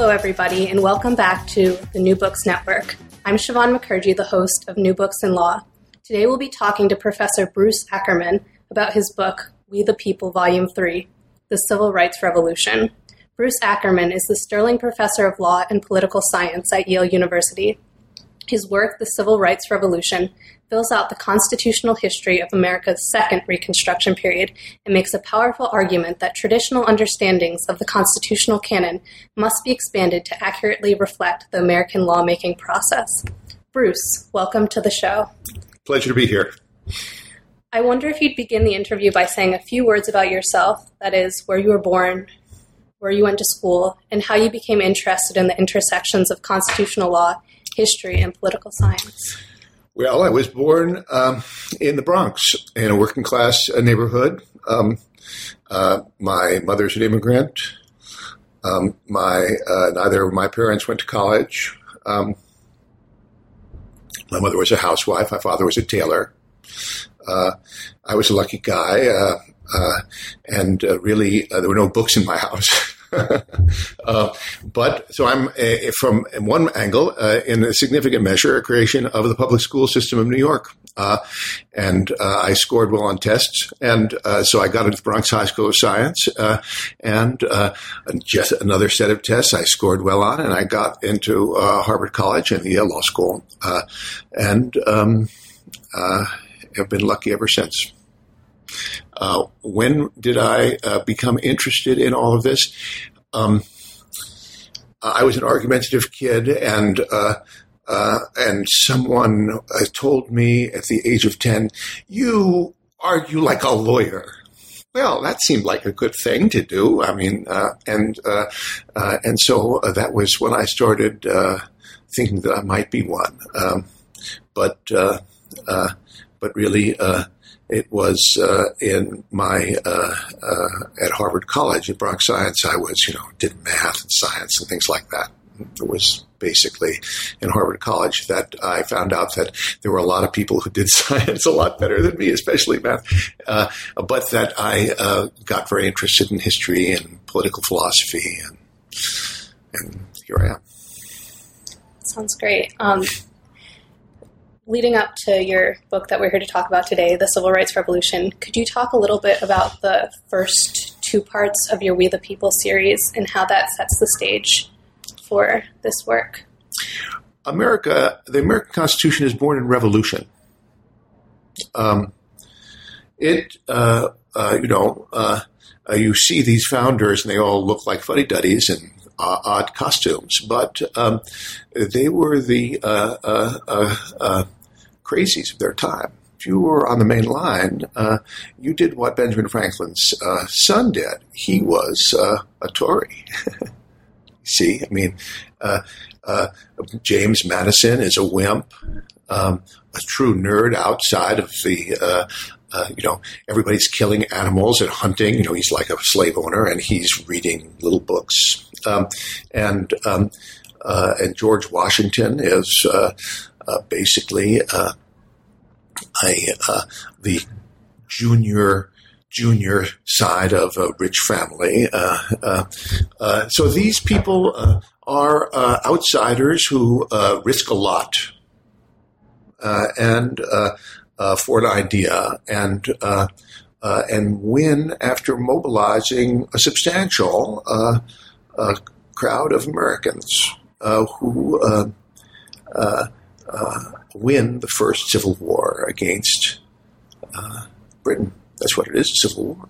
Hello, everybody, and welcome back to the New Books Network. I'm Siobhan Mukherjee, the host of New Books in Law. Today we'll be talking to Professor Bruce Ackerman about his book, We the People, Volume 3 The Civil Rights Revolution. Bruce Ackerman is the Sterling Professor of Law and Political Science at Yale University. His work, The Civil Rights Revolution, fills out the constitutional history of America's second Reconstruction period and makes a powerful argument that traditional understandings of the constitutional canon must be expanded to accurately reflect the American lawmaking process. Bruce, welcome to the show. Pleasure to be here. I wonder if you'd begin the interview by saying a few words about yourself that is, where you were born, where you went to school, and how you became interested in the intersections of constitutional law history, and political science? Well, I was born um, in the Bronx in a working class uh, neighborhood. Um, uh, my mother's an immigrant. Um, my uh, neither of my parents went to college. Um, my mother was a housewife. My father was a tailor. Uh, I was a lucky guy, uh, uh, and really there were no books in my house. uh, but so I'm uh, from one angle, uh, in a significant measure, a creation of the public school system of New York. Uh, and uh, I scored well on tests, and uh, so I got into Bronx High School of Science, and just another set of tests I scored well on, and I got into Harvard College and the Yale Law School, and um, have been lucky ever since. Uh, when did I uh, become interested in all of this? Um, I was an argumentative kid, and uh, uh and someone uh, told me at the age of ten, "You argue like a lawyer." Well, that seemed like a good thing to do. I mean, and and so that was when I started thinking that I might be one. Um, but but really it was uh, in my uh, uh, at Harvard College at Bronx Science. I was, you know, did math and science and things like that. It was basically in Harvard College that I found out that there were a lot of people who did science a lot better than me, especially math. Uh, but that I uh, got very interested in history and political philosophy, and and here I am. Sounds great. Um, leading up to your book that we're here to talk about today, The Civil Rights Revolution, could you talk a little bit about the first two parts of your We the People series and how that sets the stage for this work? America, the American Constitution is born in revolution. Um, it, uh, uh, you know, uh, uh you see these founders and they all look like fuddy duddies and uh, odd costumes, but um, they were the uh, crazies of their time. If you were on the main line, uh, you did what Benjamin Franklin's uh, son did. He was uh, a Tory. See, I mean, uh, uh, James Madison is a wimp, um, a true nerd outside of the uh, you know, everybody's killing animals and hunting. You know, he's like a slave owner and he's reading little books. Um, and um, uh, and George Washington is uh, Uh, basically uh, a, uh, the junior junior side of a rich family. Uh, uh, uh, so these people uh, are uh, outsiders who uh, risk a lot and for an idea and and win after mobilizing a substantial crowd of Americans who uh, win the first civil war against uh, Britain. That's what it is, a civil war.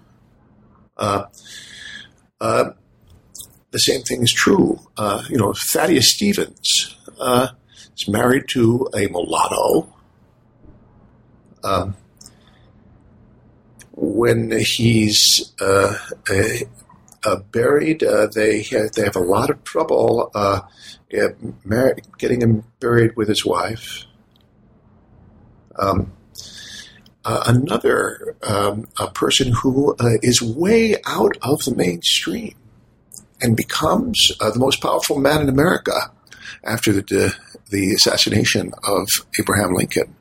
Uh, uh the same thing is true. Uh, you know, Thaddeus Stevens uh, is married to a mulatto. Um, when he's uh, buried. Uh, they they have a lot of trouble uh, mar- getting him buried with his wife. Um, uh, another um, a person who uh, is way out of the mainstream and becomes uh, the most powerful man in America after the the assassination of Abraham Lincoln,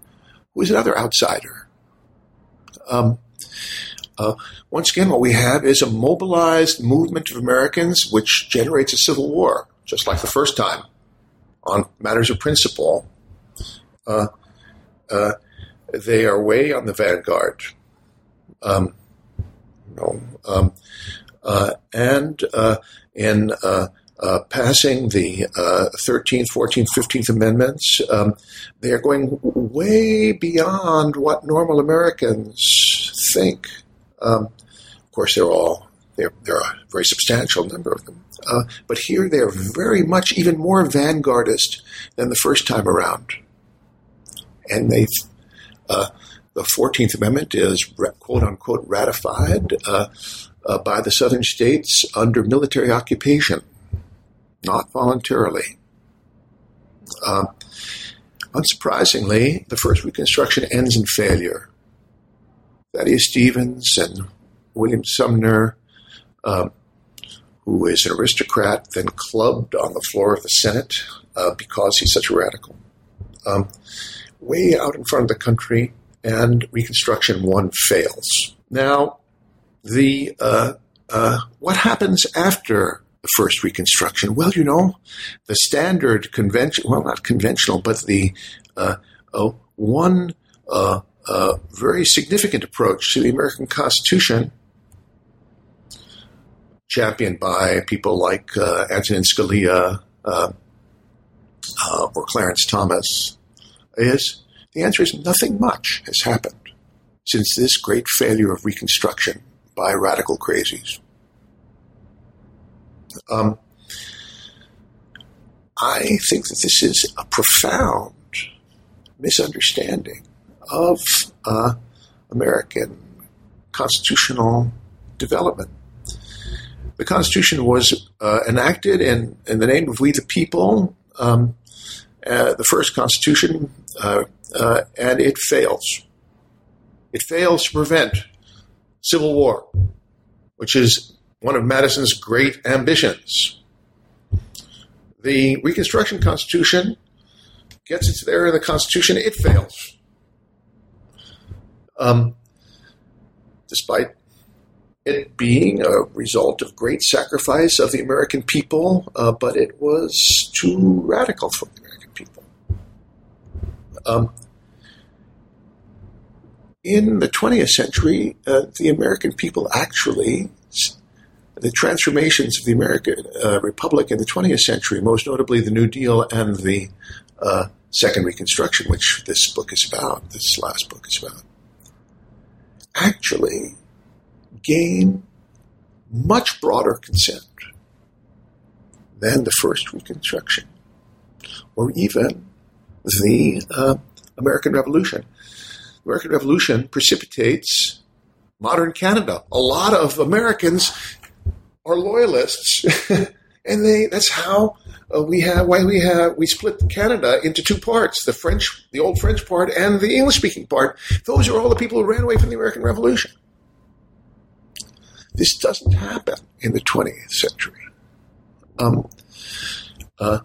who is another outsider. Um, uh, once again, what we have is a mobilized movement of Americans which generates a civil war, just like the first time, on matters of principle. Uh, uh, they are way on the vanguard. Um, no, um, uh, and uh, in uh, uh, passing the uh, 13th, 14th, 15th Amendments, um, they are going way beyond what normal Americans think. Um, of course, they're all they're, they're a very substantial number of them, uh, but here they are very much even more vanguardist than the first time around, and they uh, the 14th Amendment is quote unquote ratified uh, uh, by the southern states under military occupation, not voluntarily. Uh, unsurprisingly, the first Reconstruction ends in failure. Thaddeus Stevens and William Sumner, uh, who is an aristocrat, then clubbed on the floor of the Senate uh, because he's such a radical. Um, way out in front of the country, and Reconstruction 1 fails. Now, the uh, uh, what happens after the first Reconstruction? Well, you know, the standard convention, well, not conventional, but the uh, uh one uh, uh, very significant approach to the American Constitution, championed by people like Antonin Scalia or Clarence Thomas, is the answer is nothing much has happened since this great failure of Reconstruction by radical crazies. Um, I think that this is a profound misunderstanding of uh, American constitutional development. The Constitution was uh, enacted in, in the name of we the people, um, uh, the first Constitution, uh, uh, and it fails. It fails to prevent civil war, which is one of Madison's great ambitions. The Reconstruction Constitution gets its there in the Constitution, it fails. Um, despite it being a result of great sacrifice of the American people, uh, but it was too radical for the American people. Um, in the 20th century, uh, the American people actually the transformations of the American uh, Republic in the 20th century, most notably the New Deal and the uh, Second Reconstruction, which this book is about, this last book is about, actually gain much broader consent than the First Reconstruction, or even the uh, American Revolution. The American Revolution precipitates modern Canada. A lot of Americans are loyalists, and they that's how uh, we have why we have we split Canada into two parts: the French, the old French part, and the English-speaking part. Those are all the people who ran away from the American Revolution. This doesn't happen in the 20th century. Um, uh,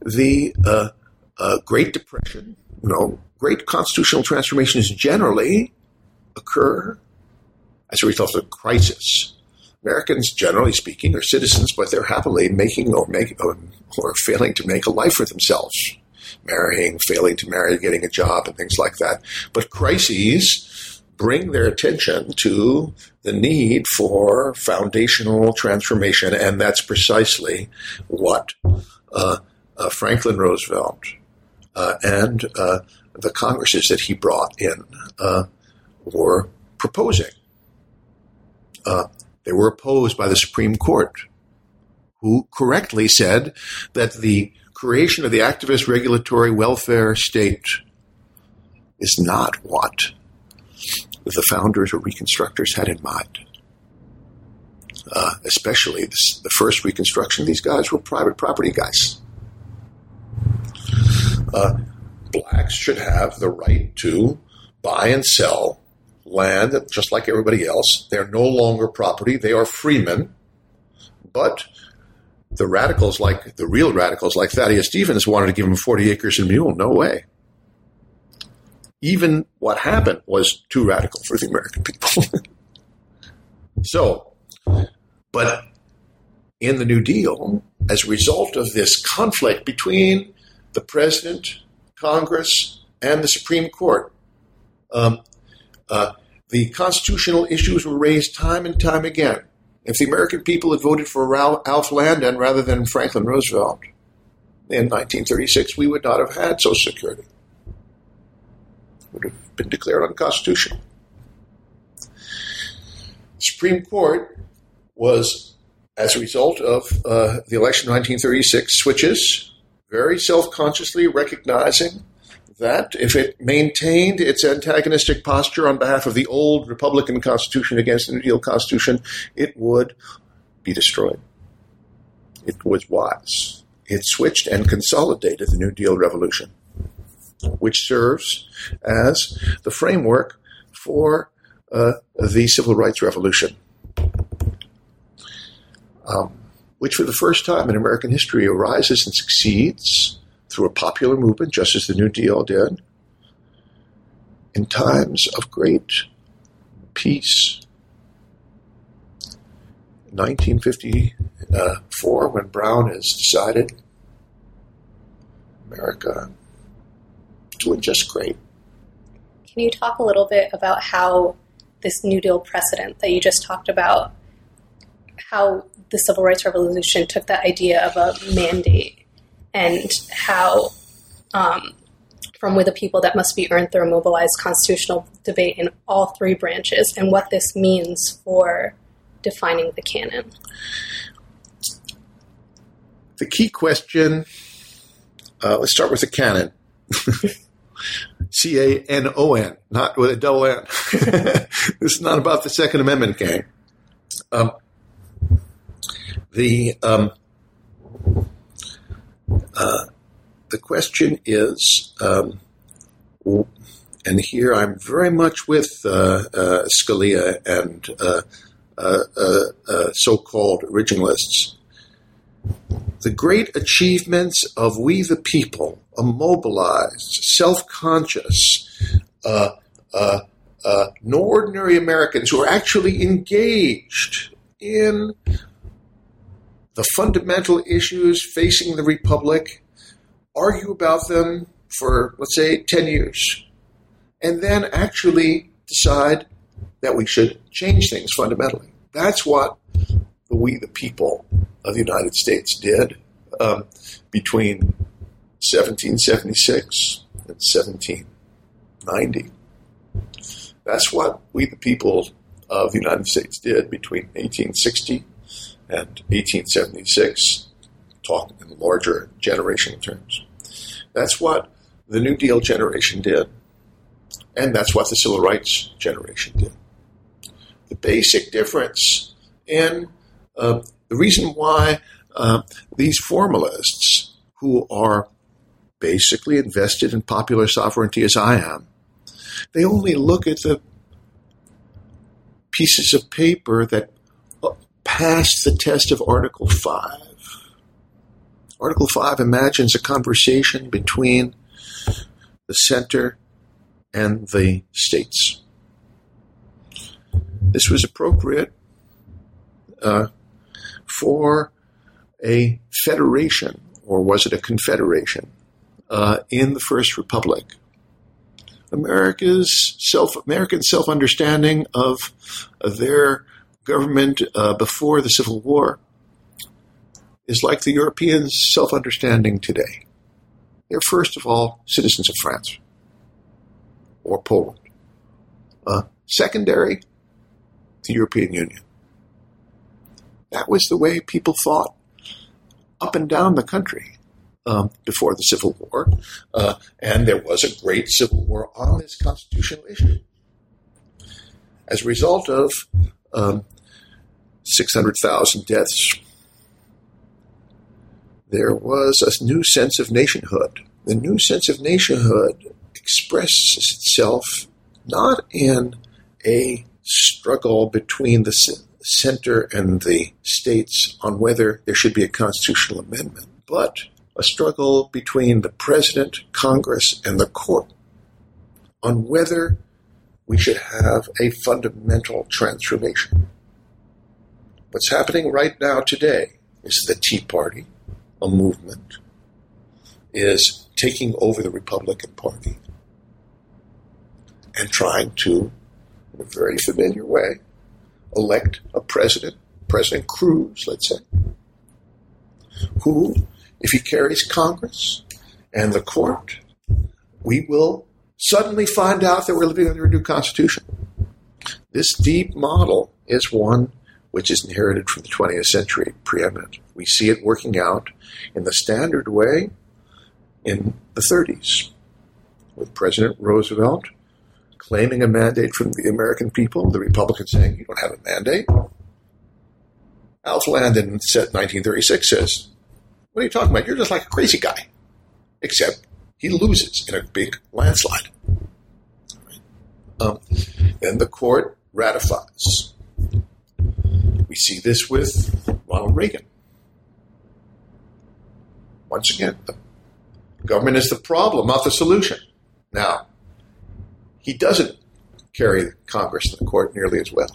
the uh, uh, Great Depression, you know, great constitutional transformations generally occur as a result of crisis Americans, generally speaking, are citizens, but they're happily making or or, or failing to make a life for themselves, marrying, failing to marry, getting a job, and things like that. But crises bring their attention to the need for foundational transformation, and that's precisely what uh, uh, Franklin Roosevelt uh, and uh, the Congresses that he brought in uh, were proposing. Uh, they were opposed by the Supreme Court, who correctly said that the creation of the activist regulatory welfare state is not what the founders or reconstructors had in mind. uh, especially this, the first Reconstruction, these guys were private property guys. Uh, blacks should have the right to buy and sell land just like everybody else. They're no longer property, they are freemen. But the radicals, like the real radicals, like Thaddeus Stevens, wanted to give them 40 acres and mule. No way. Even what happened was too radical for the American people. so, but in the New Deal, as a result of this conflict between the president, Congress, and the Supreme Court, um, uh, the constitutional issues were raised time and time again. If the American people had voted for Alf Landon rather than Franklin Roosevelt in 1936, we would not have had Social Security. Would have been declared unconstitutional. Supreme Court was, as a result of uh, the election of 1936 switches, very self consciously recognizing that if it maintained its antagonistic posture on behalf of the old Republican Constitution against the New Deal Constitution, it would be destroyed. It was wise. It switched and consolidated the New Deal revolution, which serves as the framework for uh, the Civil Rights Revolution, um, which for the first time in American history arises and succeeds through a popular movement, just as the New Deal did, in times of great peace. 1954, when Brown has decided America doing just great. Can you talk a little bit about how this New Deal precedent that you just talked about, how the Civil Rights Revolution took that idea of a mandate and how um, from with the people that must be earned through a mobilized constitutional debate in all three branches and what this means for defining the canon. The key question uh, let's start with the canon. C A N O N, not with a double N. this is not about the Second Amendment, gang. Um, the um, uh, the question is, um, and here I'm very much with uh, uh, Scalia and uh, uh, uh, so-called originalists. The great achievements of we the people, a mobilized, self-conscious, uh, uh, uh, ordinary Americans who are actually engaged in the fundamental issues facing the Republic, argue about them for, let's say, 10 years, and then actually decide that we should change things fundamentally. That's what we, the people of the United States, did um, between 1776 and 1790. That's what we, the people of the United States, did between 1860 and 1876, talking in larger generational terms. That's what the New Deal generation did, and that's what the Civil Rights generation did. The basic difference in uh, the reason why uh, these formalists who are basically invested in popular sovereignty as I am, they only look at the pieces of paper that passed the test of Article 5. Article 5 imagines a conversation between the center and the states. This was appropriate uh, for a federation, or was it a confederation, uh, in the First Republic. America's self American self understanding of, of their government uh, before the Civil War is like the Europeans' self understanding today. They're, first of all, citizens of France or Poland. Uh, secondary, the European Union. That was the way people thought up and down the country um, before the Civil War. Uh, and there was a great Civil War on this constitutional issue. As a result of um, 600,000 deaths, there was a new sense of nationhood. The new sense of nationhood expresses itself not in a struggle between the center and the states on whether there should be a constitutional amendment, but a struggle between the president, Congress, and the court on whether we should have a fundamental transformation. What's happening right now today is the Tea Party, a movement, is taking over the Republican Party and trying to, in a very familiar way, elect a president, President Cruz, let's say, who, if he carries Congress and the court, we will suddenly find out that we're living under a new constitution. This deep model is one which is inherited from the 20th century, preeminent. We see it working out in the standard way in the 30s, with President Roosevelt claiming a mandate from the American people, the Republicans saying, You don't have a mandate. Alf Landon, 1936, says, What are you talking about? You're just like a crazy guy. Except he loses in a big landslide. Um, then the court ratifies. We see this with Ronald Reagan. Once again, the government is the problem, not the solution. Now, he doesn't carry Congress and the court nearly as well.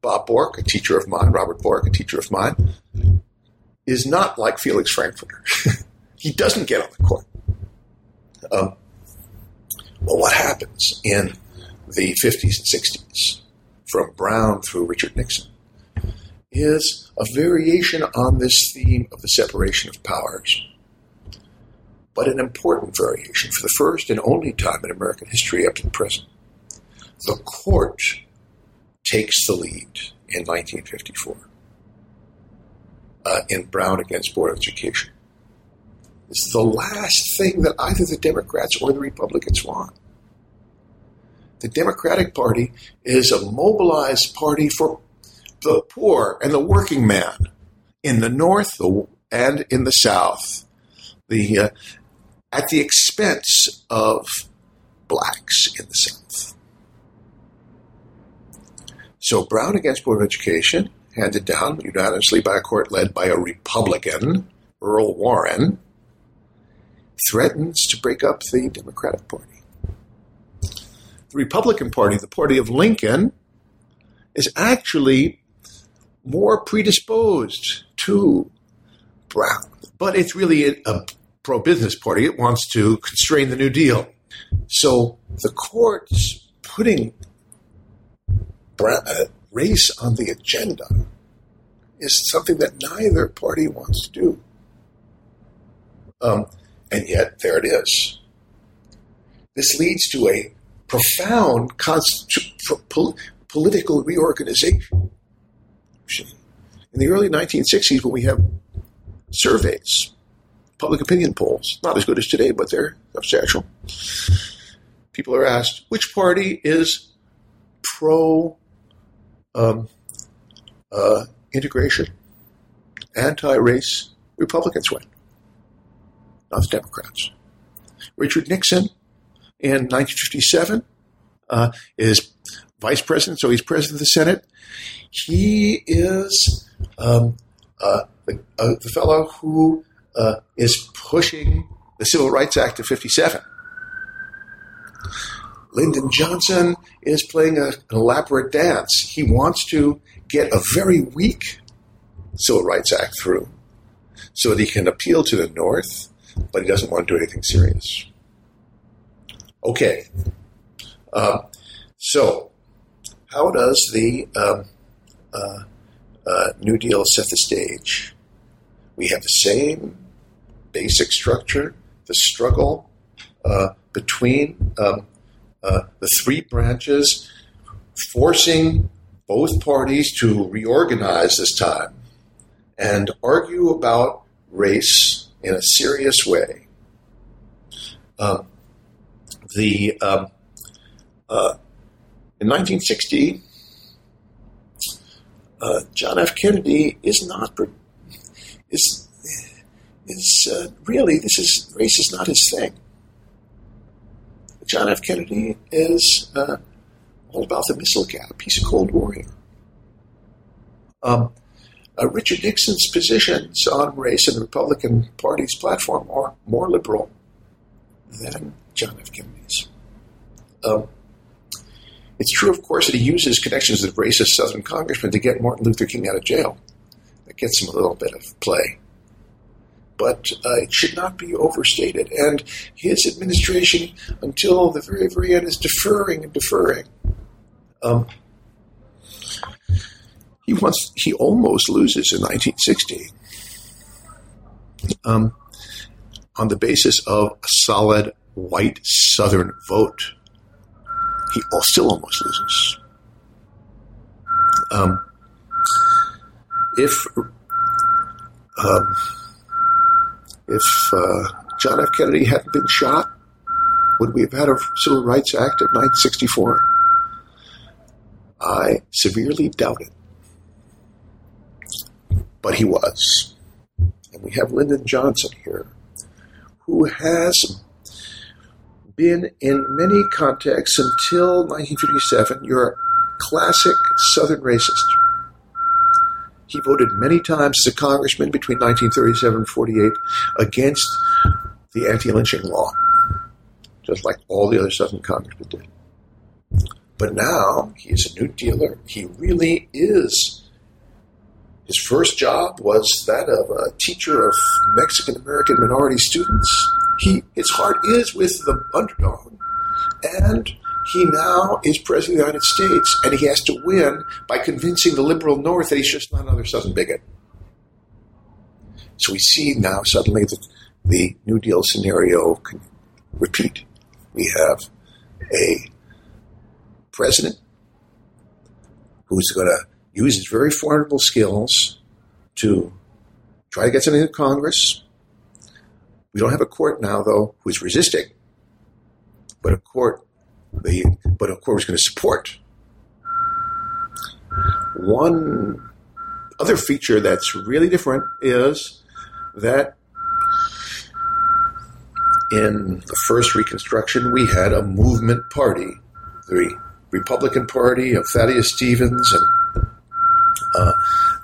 Bob Bork, a teacher of mine, Robert Bork, a teacher of mine, is not like Felix Frankfurter. he doesn't get on the court. Um, well, what happens in the 50s and 60s, from Brown through Richard Nixon, is a variation on this theme of the separation of powers but an important variation for the first and only time in American history up to the present. The court takes the lead in 1954 uh, in Brown against Board of Education. It's the last thing that either the Democrats or the Republicans want. The Democratic Party is a mobilized party for the poor and the working man in the North and in the South. The uh, at the expense of blacks in the South. So Brown against Board of Education, handed down unanimously by a court led by a Republican, Earl Warren, threatens to break up the Democratic Party. The Republican Party, the party of Lincoln, is actually more predisposed to Brown. But it's really a, a pro business party. It wants to constrain the New Deal. So the court's putting uh, race on the agenda is something that neither party wants to do. Um, and yet, there it is. This leads to a profound pol- political reorganization. In the early 1960s, when we have surveys public opinion polls. Not as good as today, but they're substantial. People are asked which party is pro um, uh, integration, anti race. Republicans win, not the Democrats. Richard Nixon in 1957 uh, is vice president, so he's president of the Senate. He is um, uh, the, uh, the fellow who uh, is pushing the Civil Rights Act of 57. Lyndon Johnson is playing a, an elaborate dance. He wants to get a very weak Civil Rights Act through so that he can appeal to the North, but he doesn't want to do anything serious. Okay. Um, so, how does the um, uh, uh, New Deal set the stage? We have the same basic structure, the struggle uh, between um, uh, the three branches, forcing both parties to reorganize this time and argue about race in a serious way. Um, the um, uh, in 1960, uh, John F. Kennedy is not is is uh, really this is race is not his thing. John F. Kennedy is uh, all about the missile gap. He's a Cold Warrior. Um, uh, Richard Nixon's positions on race in the Republican Party's platform are more liberal than John F. Kennedy's. Um, it's true, of course, that he uses connections with racist Southern congressmen to get Martin Luther King out of jail. That gets him a little bit of play. But uh, it should not be overstated. And his administration, until the very, very end, is deferring and deferring. Um, he wants, he almost loses in 1960 um, on the basis of a solid white Southern vote. He still almost loses. Um, if um, if uh, John F. Kennedy hadn't been shot, would we have had a Civil Rights Act of 1964? I severely doubt it. But he was. And we have Lyndon Johnson here, who has been in many contexts until 1957 your classic Southern racist. He voted many times as a congressman between 1937 and 48 against the anti-lynching law, just like all the other Southern congressmen did. But now he is a new dealer. He really is. His first job was that of a teacher of Mexican American minority students. He, his heart is with the underdog, and he now is president of the United States, and he has to win by convincing the liberal North that he's just not another Southern bigot. So we see now suddenly that the New Deal scenario can repeat. We have a president who's going to use his very formidable skills to try to get something to Congress. We don't have a court now, though, who's resisting, but a court, the, but of course, going to support. One other feature that's really different is that in the first Reconstruction, we had a movement party, the Republican Party of Thaddeus Stevens and uh,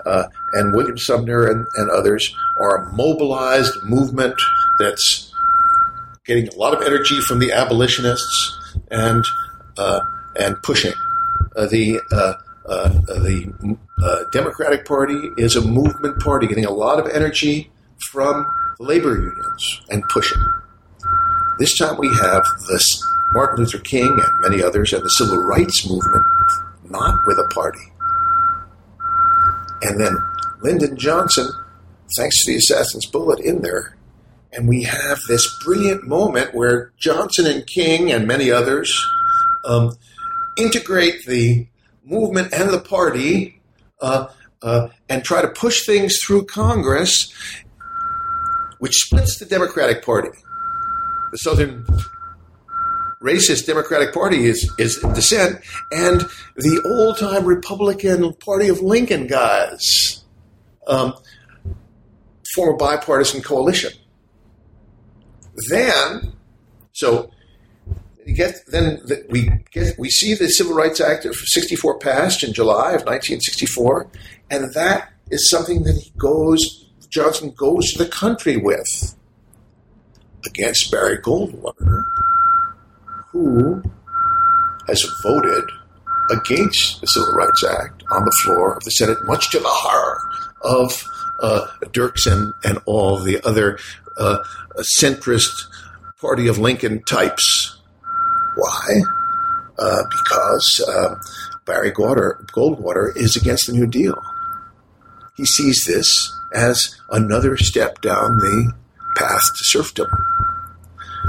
uh, and William Sumner and, and, others are a mobilized movement that's getting a lot of energy from the abolitionists and uh, and pushing. Uh, the uh, the Democratic Party is a movement party getting a lot of energy from labor unions and pushing. This time we have this Martin Luther King and many others and the civil rights movement not with a party. And then Lyndon Johnson, thanks to the assassin's bullet in there, and we have this brilliant moment where Johnson and King and many others um, integrate the movement and the party uh, uh, and try to push things through Congress, which splits the Democratic Party. The Southern racist Democratic Party is, is in dissent, and the old time Republican Party of Lincoln guys um, form a bipartisan coalition. Then, so you get then the, we get we see the Civil Rights Act of '64 passed in July of 1964, and that is something that he goes Johnson goes to the country with against Barry Goldwater who has voted against the Civil Rights Act on the floor of the Senate, much to the horror of uh, Dirksen and all the other uh, centrist Party of Lincoln types. Why? Uh, because uh, Barry Goldwater is against the New Deal. He sees this as another step down the path to serfdom.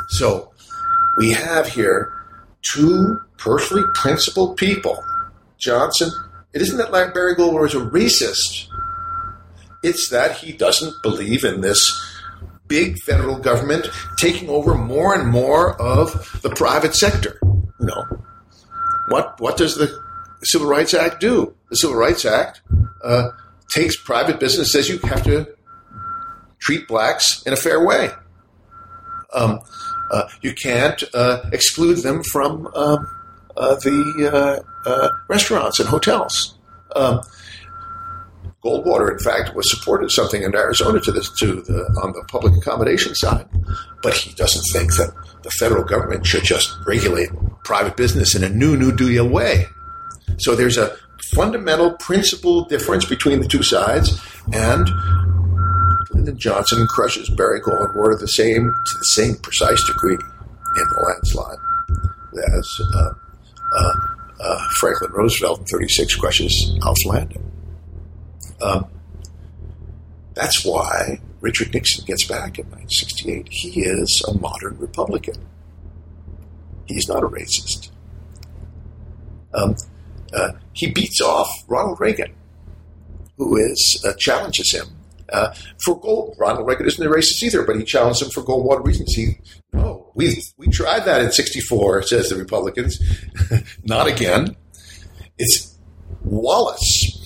So we have here two personally principled people. Johnson, it isn't that Barry Goldwater is a racist. It's that he doesn't believe in this big federal government taking over more and more of the private sector. You know, what what does the Civil Rights Act do? The Civil Rights Act uh, takes private business, says you have to treat blacks in a fair way. Um, uh, you can't uh, exclude them from um, uh, the uh, uh, restaurants and hotels. Um, Goldwater, in fact, was supported something in Arizona to this to the on the public accommodation side, but he doesn't think that the federal government should just regulate private business in a new New Deal way. So there's a fundamental principle difference between the two sides, and Lyndon Johnson crushes Barry Goldwater the same to the same precise degree in the landslide as uh, uh, uh, Franklin Roosevelt in '36 crushes Alf Landon. Um, that's why Richard Nixon gets back in 1968. He is a modern Republican. He's not a racist. Um, uh, he beats off Ronald Reagan, who is uh, challenges him uh, for gold. Ronald Reagan isn't a racist either, but he challenged him for Goldwater reasons. He no, we we tried that in '64, says the Republicans. not again. It's Wallace,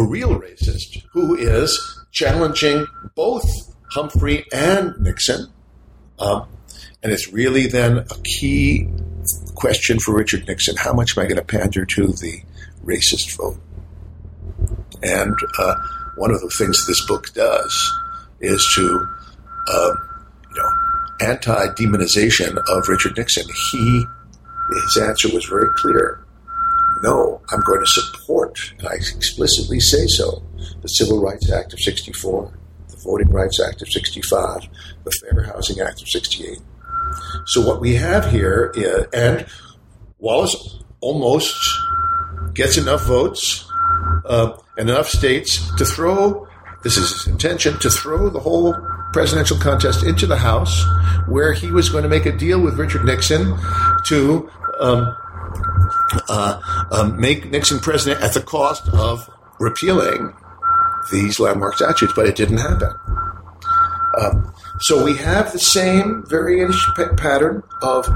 a real racist, who is challenging both Humphrey and Nixon. Um, and it's really then a key question for Richard Nixon how much am I going to pander to the racist vote? And uh, one of the things this book does is to, uh, you know, anti demonization of Richard Nixon. He, his answer was very clear. No, I'm going to support, and I explicitly say so, the Civil Rights Act of 64, the Voting Rights Act of 65, the Fair Housing Act of 68. So what we have here is, and Wallace almost gets enough votes uh, and enough states to throw, this is his intention, to throw the whole presidential contest into the House, where he was going to make a deal with Richard Nixon to um, uh, um, make Nixon president at the cost of repealing these landmark statutes, but it didn't happen. Um, so we have the same variation pattern of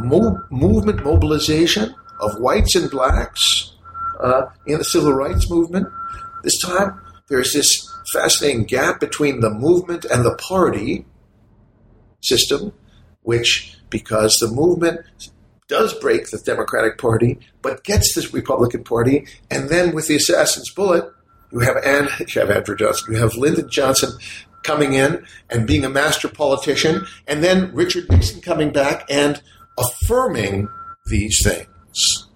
mo- movement mobilization of whites and blacks uh, in the civil rights movement. This time, there's this fascinating gap between the movement and the party system, which, because the movement does break the Democratic Party, but gets the Republican Party, and then with the assassin's bullet, you have, you have Andrew Johnson, you have Lyndon Johnson coming in and being a master politician, and then Richard Nixon coming back and affirming these things.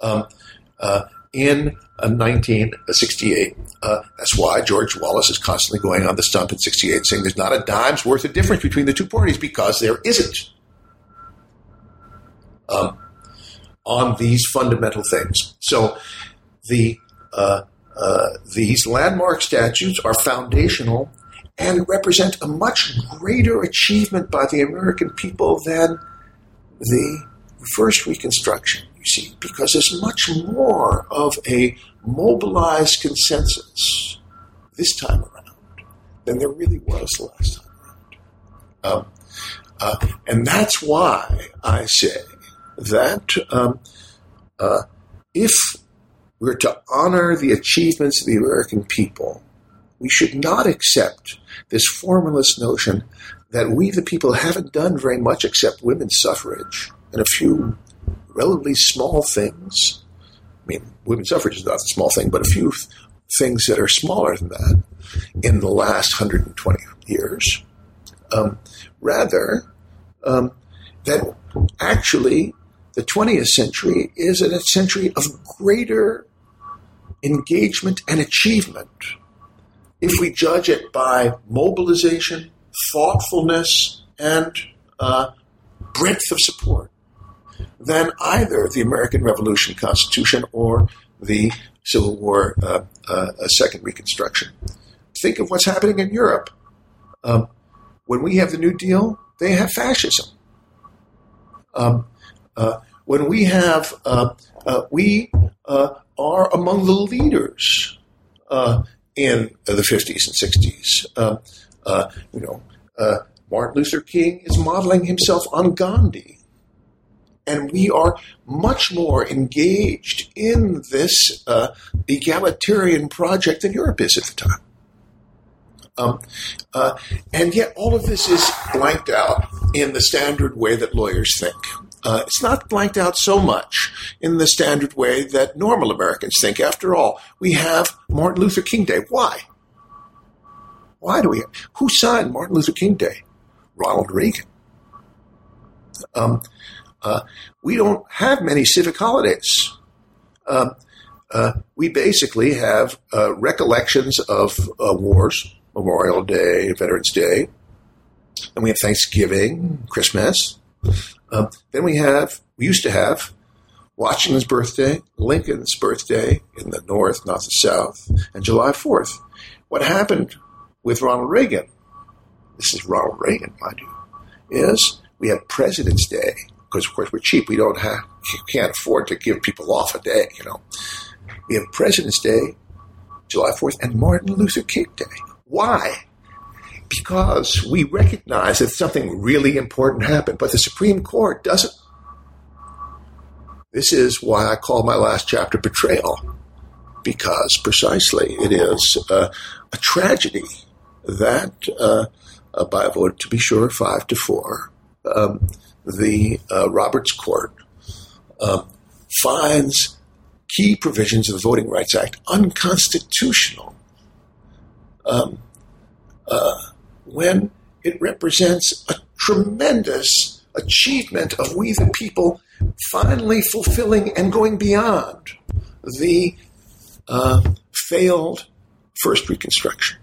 Um, uh, in uh, 1968. Uh, that's why George Wallace is constantly going on the stump in 68 saying there's not a dime's worth of difference between the two parties because there isn't. Um, on these fundamental things. So the uh, uh, these landmark statutes are foundational and represent a much greater achievement by the American people than the first Reconstruction, you see, because there's much more of a mobilized consensus this time around than there really was last time around. Um, uh, and that's why I say that um, uh, if we're to honor the achievements of the American people, we should not accept this formalist notion that we, the people, haven't done very much except women's suffrage and a few relatively small things. I mean, women's suffrage is not a small thing, but a few th- things that are smaller than that in the last 120 years. Um, rather, um, that actually the 20th century is a century of greater engagement and achievement if we judge it by mobilization, thoughtfulness, and uh, breadth of support than either the American Revolution Constitution or the Civil War uh, uh, Second Reconstruction. Think of what's happening in Europe. Um, when we have the New Deal, they have fascism. Um, when we have, uh, uh, we uh, are among the leaders in the 50s and 60s. you know, Martin Luther King is modeling himself on Gandhi and we are much more engaged in this uh, egalitarian project than Europe is at the time. Um, uh, and yet, all of this is blanked out in the standard way that lawyers think. Uh, it's not blanked out so much in the standard way that normal Americans think. After all, we have Martin Luther King Day. Why? Why do we? Have, Who signed Martin Luther King Day? Ronald Reagan. Um, uh, we don't have many civic holidays. Um, uh, we basically have uh, recollections of uh, wars, Memorial Day, Veterans Day, and we have Thanksgiving, Christmas. Then we have, we used to have Washington's birthday, Lincoln's birthday in the North, not the South, and July 4th. What happened with Ronald Reagan, this is Ronald Reagan, mind you, is we have President's Day, because of course we're cheap. We don't have, can't afford to give people off a day, you know. We have President's Day, July 4th, and Martin Luther King Day. Why? Because we recognize that something really important happened, but the Supreme Court doesn't. This is why I call my last chapter Betrayal, because precisely it is uh, a tragedy that, uh, by a vote, to be sure, five to four, um, the uh, Roberts Court um, finds key provisions of the Voting Rights Act unconstitutional um, uh, when it represents a tremendous achievement of we the people finally fulfilling and going beyond the uh, failed first Reconstruction.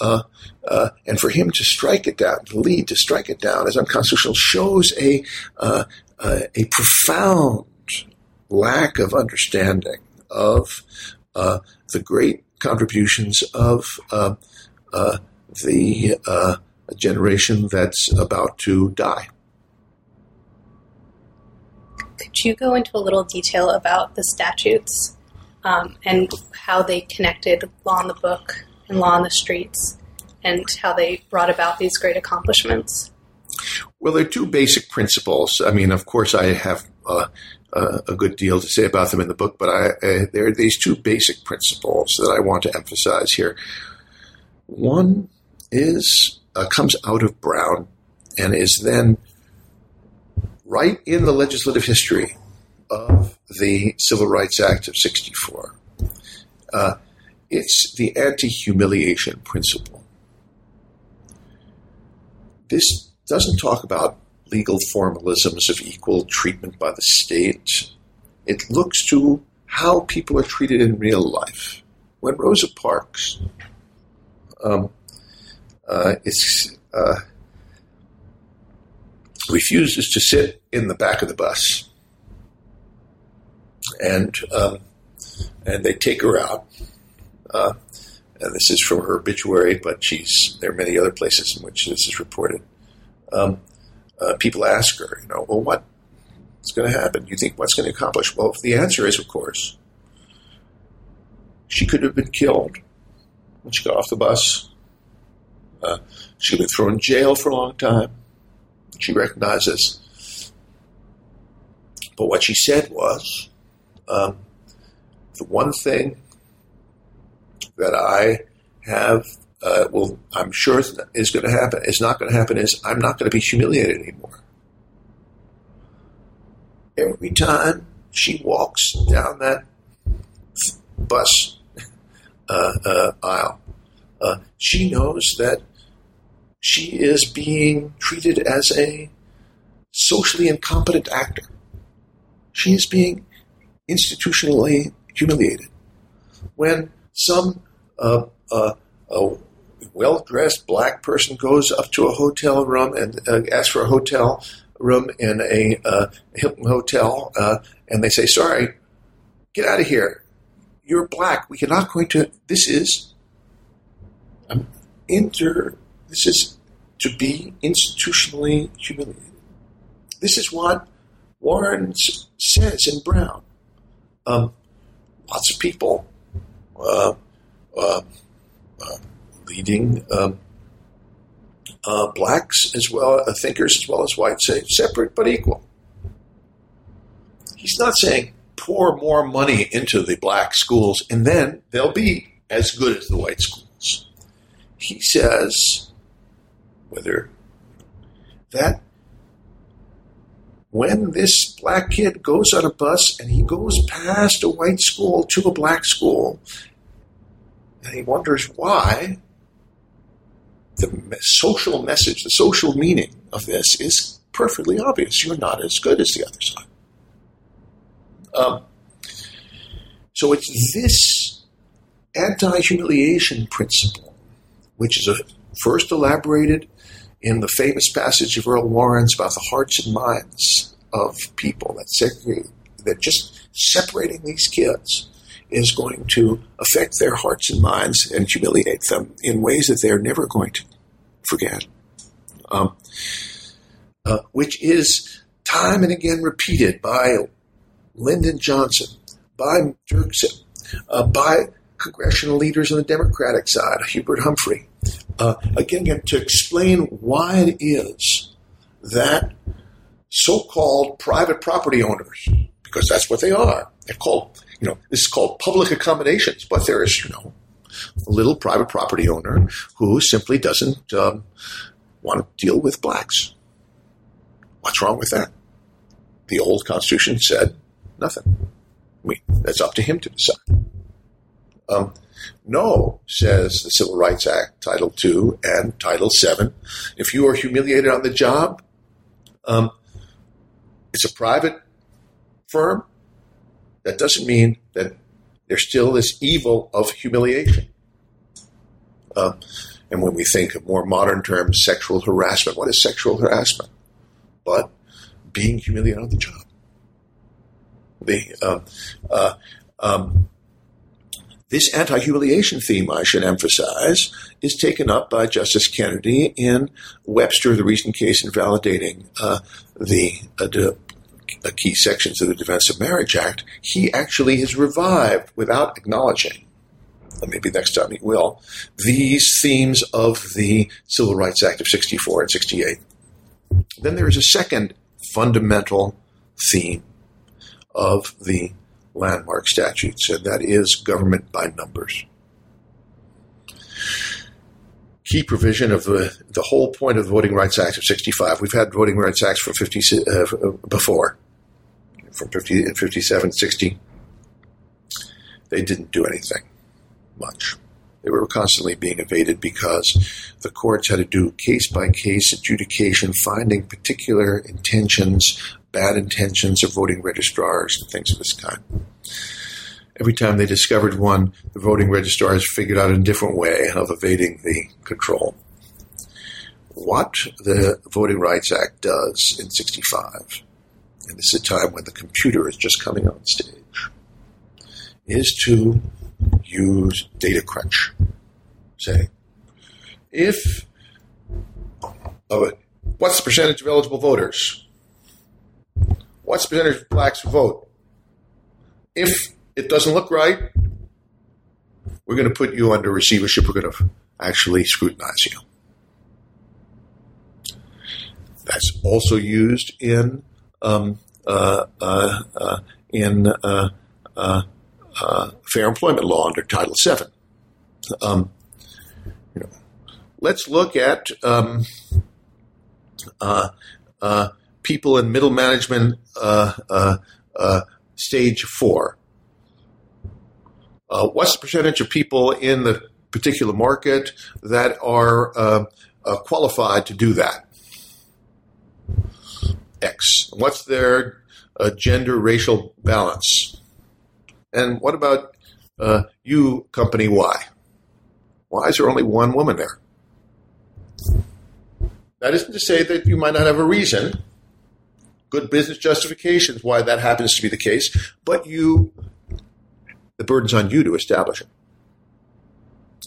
Uh, uh, and for him to strike it down, to lead to strike it down as unconstitutional, shows a uh, uh a profound lack of understanding of uh, the great contributions of uh, the generation that's about to die. Could you go into a little detail about the statutes um, and how they connected law in the book and law on the streets and how they brought about these great accomplishments? Well, there are two basic principles. I mean, of course, I have uh, uh, a good deal to say about them in the book, but I, uh, there are these two basic principles that I want to emphasize here. One is uh, comes out of Brown and is then right in the legislative history of the Civil Rights Act of '64. Uh, it's the anti humiliation principle. This doesn't talk about legal formalisms of equal treatment by the state. It looks to how people are treated in real life. When Rosa Parks um, is, uh, refuses to sit in the back of the bus, and um, and they take her out, uh, and this is from her obituary, but she's there are many other places in which this is reported. Um, uh, people ask her, you know, well, what's going to happen? You think what's going to accomplish? Well, the answer is, of course, she could have been killed when she got off the bus. Uh, she could have been thrown in jail for a long time. She recognizes. But what she said was, um, the one thing that I have, uh, well, I'm sure is going to happen, is not going to happen, is I'm not going to be humiliated anymore. Every time she walks down that bus uh, uh, aisle, uh, she knows that she is being treated as a socially incompetent actor. She is being institutionally humiliated. When some uh, uh, well dressed black person goes up to a hotel room and uh, asks for a hotel room in a uh, Hilton hotel, uh, and they say, "Sorry, get out of here. You're black. We are not going to. This is um, inter. This is to be institutionally humiliated. This is what Warren says in Brown. Um, lots of people uh, uh, uh, leading um, blacks as well, thinkers as well as whites say separate but equal. He's not saying pour more money into the black schools and then they'll be as good as the white schools. He says whether that when this black kid goes on a bus and he goes past a white school to a black school and he wonders why, the social message, the social meaning of this is perfectly obvious. You're not as good as the other side. Um, so it's this anti humiliation principle, which is first elaborated in the famous passage of Earl Warren's about the hearts and minds of people that that just separating these kids is going to affect their hearts and minds and humiliate them in ways that they're never going to forget. Um, uh, which is time and again repeated by Lyndon Johnson, by Dirksen, uh, by congressional leaders on the Democratic side, Hubert Humphrey, uh, again, to explain why it is that so-called private property owners, because that's what they are, they're called, you know, this is called public accommodations, but there is, you know, a little private property owner who simply doesn't um, want to deal with blacks. What's wrong with that? The old Constitution said nothing. I mean, that's up to him to decide. Um, no, says the Civil Rights Act, Title II and Title VII. If you are humiliated on the job, um, it's a private firm. That doesn't mean that there's still this evil of humiliation. Uh, and when we think of more modern terms, sexual harassment, what is sexual harassment? But being humiliated on the job. The, uh, uh, um, this anti humiliation theme, I should emphasize, is taken up by Justice Kennedy in Webster, the recent case invalidating uh, the uh, uh, key sections of the Defense of Marriage Act. He actually has revived without acknowledging, and maybe next time he will, these themes of the Civil Rights Act of 64 and 68. Then there is a second fundamental theme of the landmark statutes, and that is government by numbers. Key provision of the, the whole point of the Voting Rights Act of 65. We've had Voting Rights Acts from 50, uh, before, from 50, 57, 60. They didn't do anything much. They were constantly being evaded because the courts had to do case by case adjudication, finding particular intentions bad intentions of voting registrars and things of this kind. Every time they discovered one, the voting registrars figured out a different way of evading the control. What the Voting Rights Act does in 65, and this is a time when the computer is just coming on stage, is to use data crunch. Say, if uh, what's the percentage of eligible voters? What's the percentage of blacks who vote? If it doesn't look right, we're going to put you under receivership. We're going to actually scrutinize you. That's also used in um, uh, uh, uh, in uh, uh, uh, fair employment law under Title VII. Um, you know, let's look at um, people in middle management uh, uh, uh, stage four. Uh, what's the percentage of people in the particular market that are qualified to do that? X. What's their gender racial balance? And what about you, company Y? Why is there only one woman there? That isn't to say that you might not have a reason good business justifications why that happens to be the case, but you, the burden's on you to establish it.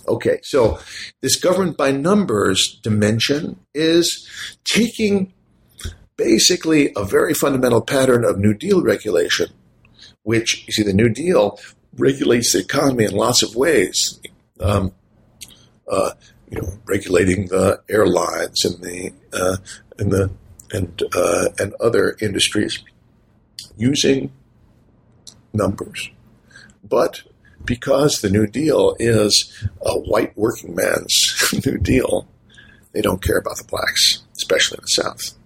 Okay, so this government by numbers dimension is taking basically a very fundamental pattern of New Deal regulation, which, you see, the New Deal regulates the economy in lots of ways. Um, uh, you know, regulating the airlines and the uh, and the and uh, and other industries using numbers. But because the New Deal is a white working man's New Deal, they don't care about the blacks, especially in the South.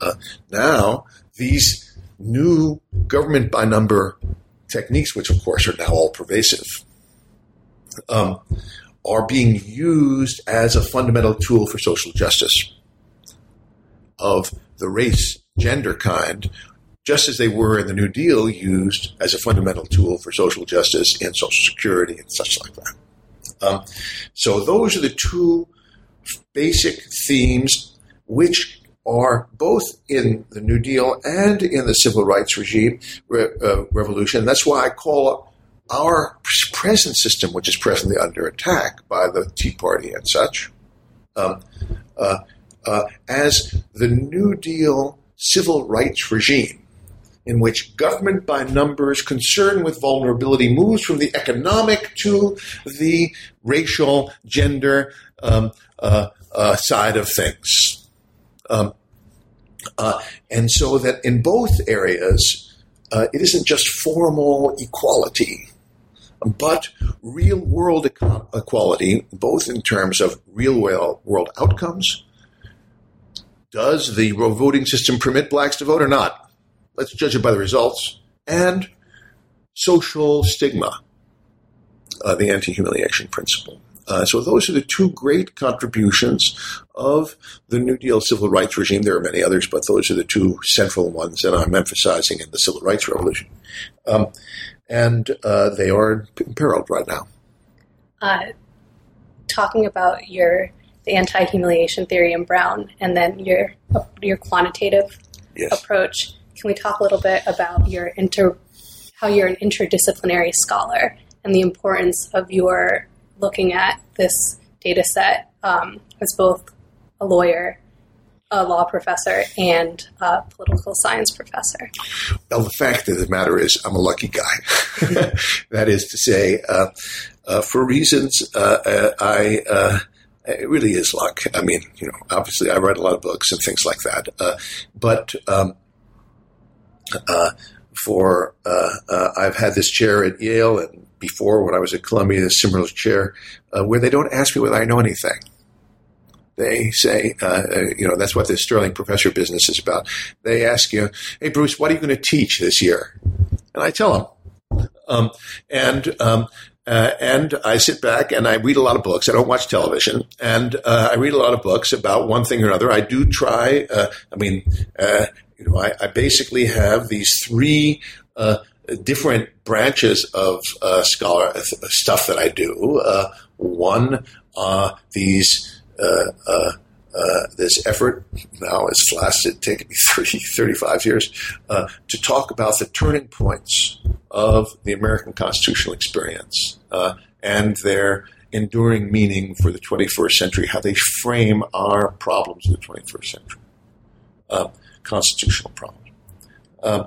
Uh, now, these new government by number techniques, which of course are now all pervasive, um, are being used as a fundamental tool for social justice of the race, gender kind, just as they were in the New Deal used as a fundamental tool for social justice and Social Security and such like that. Um, so those are the two basic themes which are both in the New Deal and in the civil rights regime re- uh, revolution. That's why I call our present system, which is presently under attack by the Tea Party and such, um, uh, uh, as the New Deal civil rights regime, in which government by numbers concerned with vulnerability moves from the economic to the racial, gender um, uh, uh, side of things. Um, uh, and so that in both areas, uh, it isn't just formal equality but real world equality, both in terms of real world outcomes. Does the voting system permit blacks to vote or not? Let's judge it by the results. And social stigma, uh, the anti humiliation principle. Uh, so those are the two great contributions of the New Deal civil rights regime. There are many others, but those are the two central ones that I'm emphasizing in the civil rights revolution. Um, and uh, they are imperiled right now. Uh, talking about your the anti-humiliation theory in Brown, and then your your quantitative yes. approach. Can we talk a little bit about your inter how you're an interdisciplinary scholar and the importance of your looking at this data set um, as both a lawyer a law professor and a political science professor? Well, the fact of the matter is, I'm a lucky guy. that is to say, uh, uh, for reasons uh, uh I. Uh, it really is luck. I mean, you know, obviously I write a lot of books and things like that. Uh, but um, for I've had this chair at Yale and before when I was at Columbia, the similar chair, where they don't ask me whether I know anything they say, uh, uh, you know, that's what this Sterling professor business is about. They ask you, hey, Bruce, what are you going to teach this year? And I tell them. Um, and, um, uh, and I sit back and I read a lot of books. I don't watch television, and uh, I read a lot of books about one thing or another. I do try. Uh, I mean, uh, you know, I, I, basically have these three different branches of scholar stuff that I do. one, these uh, this effort now has lasted, taken me 30, 35 years, uh, to talk about the turning points of the American constitutional experience uh, and their enduring meaning for the 21st century, how they frame our problems of the 21st century, uh, constitutional problems. Um,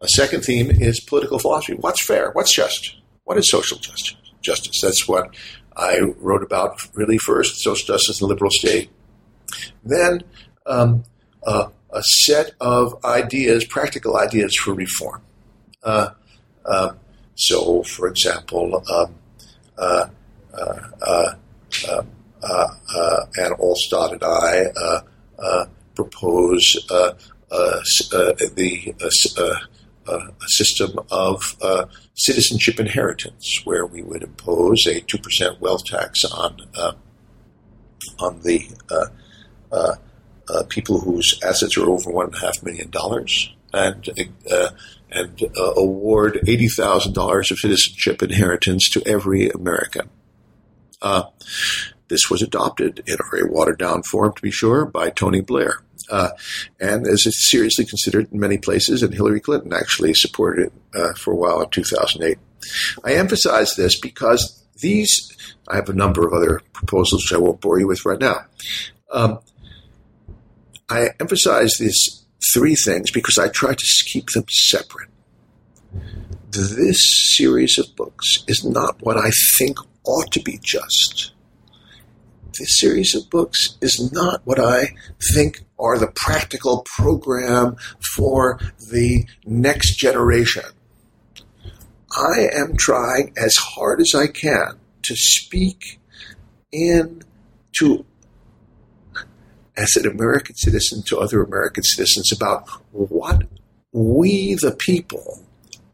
a second theme is political philosophy. What's fair? What's just? What is social justice? Justice. That's what I wrote about really first social justice and liberal state. Then um, uh, a set of ideas, practical ideas for reform. Uh, uh, so, for example, um, Anna Alstott and I propose the a system of uh, citizenship inheritance, where we would impose a two percent wealth tax on uh, on the uh, uh, uh people whose assets are over one and a half million dollars, and uh, and award eighty thousand dollars of citizenship inheritance to every American. this was adopted in a very watered down form, to be sure, by Tony Blair uh, and is seriously considered in many places. And Hillary Clinton actually supported it uh, for a while in 2008. I emphasize this because these, I have a number of other proposals which I won't bore you with right now. Um, I emphasize these three things because I try to keep them separate. This series of books is not what I think ought to be just this series of books is not what I think are the practical program for the next generation. I am trying as hard as I can to speak in to as an American citizen to other American citizens about what we, the people,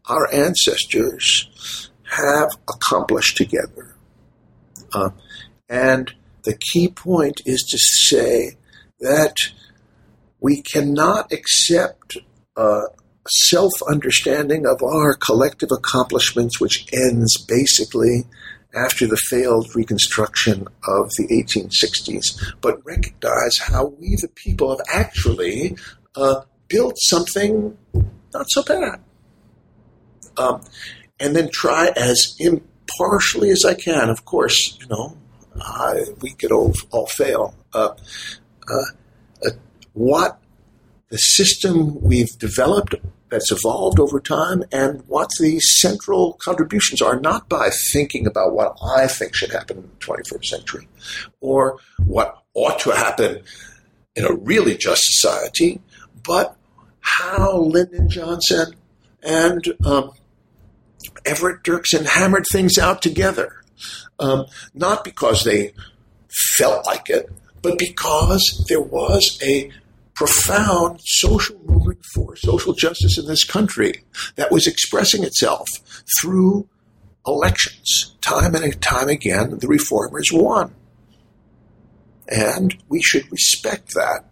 our ancestors, have accomplished together. Uh, and the key point is to say that we cannot accept a self understanding of our collective accomplishments, which ends basically after the failed reconstruction of the 1860s, but recognize how we, the people, have actually uh, built something not so bad. Um, and then try as impartially as I can. Of course, you know, I, we could all, all fail. Uh, uh, uh, what the system we've developed that's evolved over time and what the central contributions are, not by thinking about what I think should happen in the 21st century or what ought to happen in a really just society, but how Lyndon Johnson and um, Everett Dirksen hammered things out together. Um, not because they felt like it, but because there was a profound social movement for social justice in this country that was expressing itself through elections. Time and time again, the reformers won. And we should respect that,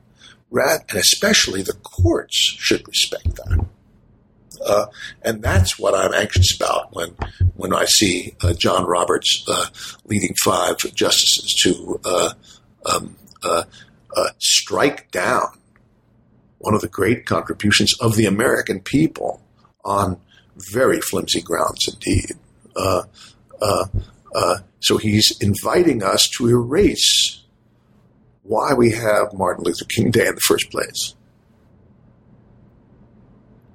and especially the courts should respect that. Uh, and that's what I'm anxious about when when I see uh, John Roberts uh, leading five justices to uh, um, uh, uh, strike down one of the great contributions of the American people on very flimsy grounds indeed. so he's inviting us to erase why we have Martin Luther King Day in the first place.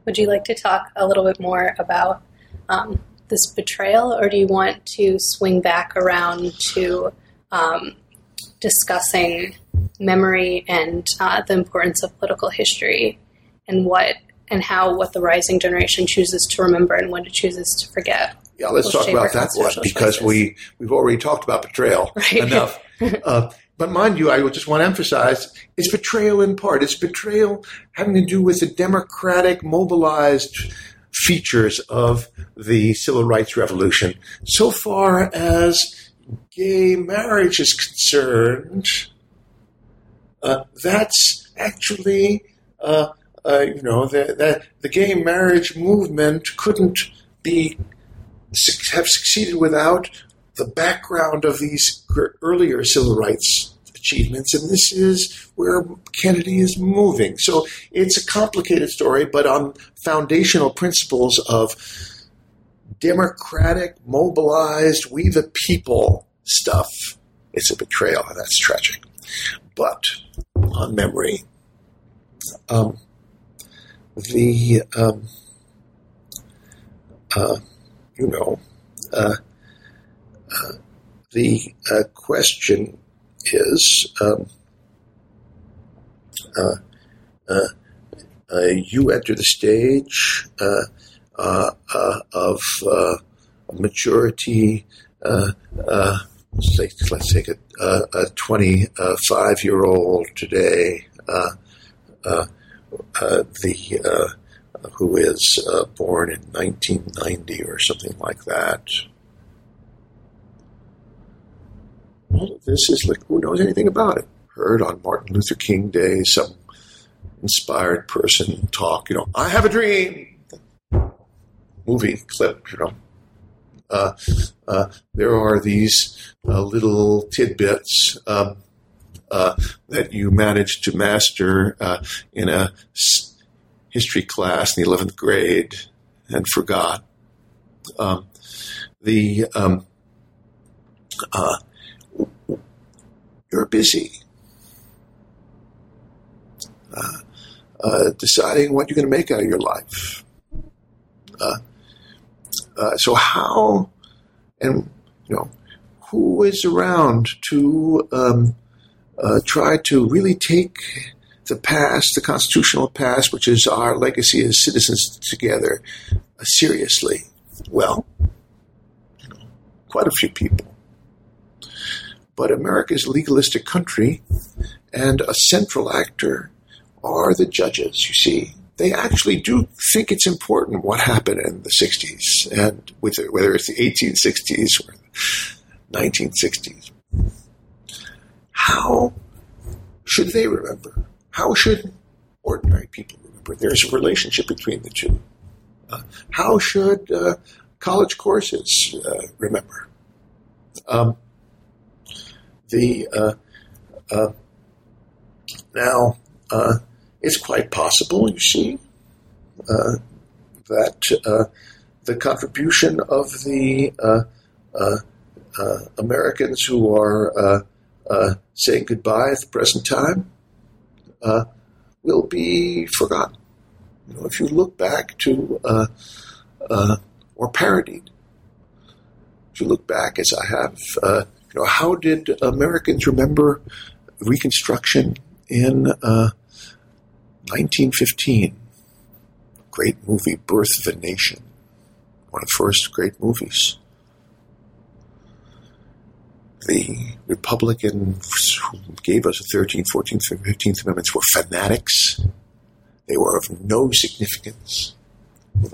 Would you like to talk a little bit more about um, this betrayal, or do you want to swing back around to um, discussing memory and uh, the importance of political history and what and how what the rising generation chooses to remember and when it chooses to forget? Yeah, let's talk about that one because choices. we we've already talked about betrayal right. enough. uh, but mind you, I just want to emphasize it's betrayal in part. It's betrayal having to do with the democratic, mobilized features of the civil rights revolution. So far as gay marriage is concerned, uh, that's actually, uh, uh, you know, the, the, the gay marriage movement couldn't be have succeeded without the background of these earlier civil rights achievements, and this is where Kennedy is moving. So it's a complicated story, but on foundational principles of democratic, mobilized, we the people stuff, it's a betrayal, and that's tragic. But on memory, um, the um, uh, you know uh, the uh, question is um, uh, uh, uh you enter the stage uh, of maturity. let's take, let's take a, a 25 year old today. Uh, uh, uh, the who is uh, born in 1990 or something like that. All of this is like, who knows anything about it? Heard on Martin Luther King Day, some inspired person talk, you know, I have a dream. Movie clip, you know. Uh, uh, there are these uh, little tidbits um, that you manage to master in a history class in the 11th grade and forgot. Um, the um, uh, you're busy uh, uh, deciding what you're going to make out of your life. Uh, so how and you know who is around to um, uh, try to really take the past, the constitutional past, which is our legacy as citizens together, uh, seriously. Well, you know, quite a few people. But America is a legalistic country, and a central actor are the judges, you see. They actually do think it's important what happened in the 60s, and whether it's the 1860s or the 1960s. How should they remember? How should ordinary people remember? There's a relationship between the two. Uh, how should uh, college courses uh, remember? Um, the uh, uh, now uh, it's quite possible, you see, uh, that uh, the contribution of the uh, Americans who are saying goodbye at the present time will be forgotten. You know, if you look back to uh, uh, or parodied, if you look back as I have, uh, you know, how did Americans remember Reconstruction in 1915? Uh, great movie, Birth of a Nation, one of the first great movies. The Republicans who gave us the 13th, 14th, 15th Amendments were fanatics they were of no significance.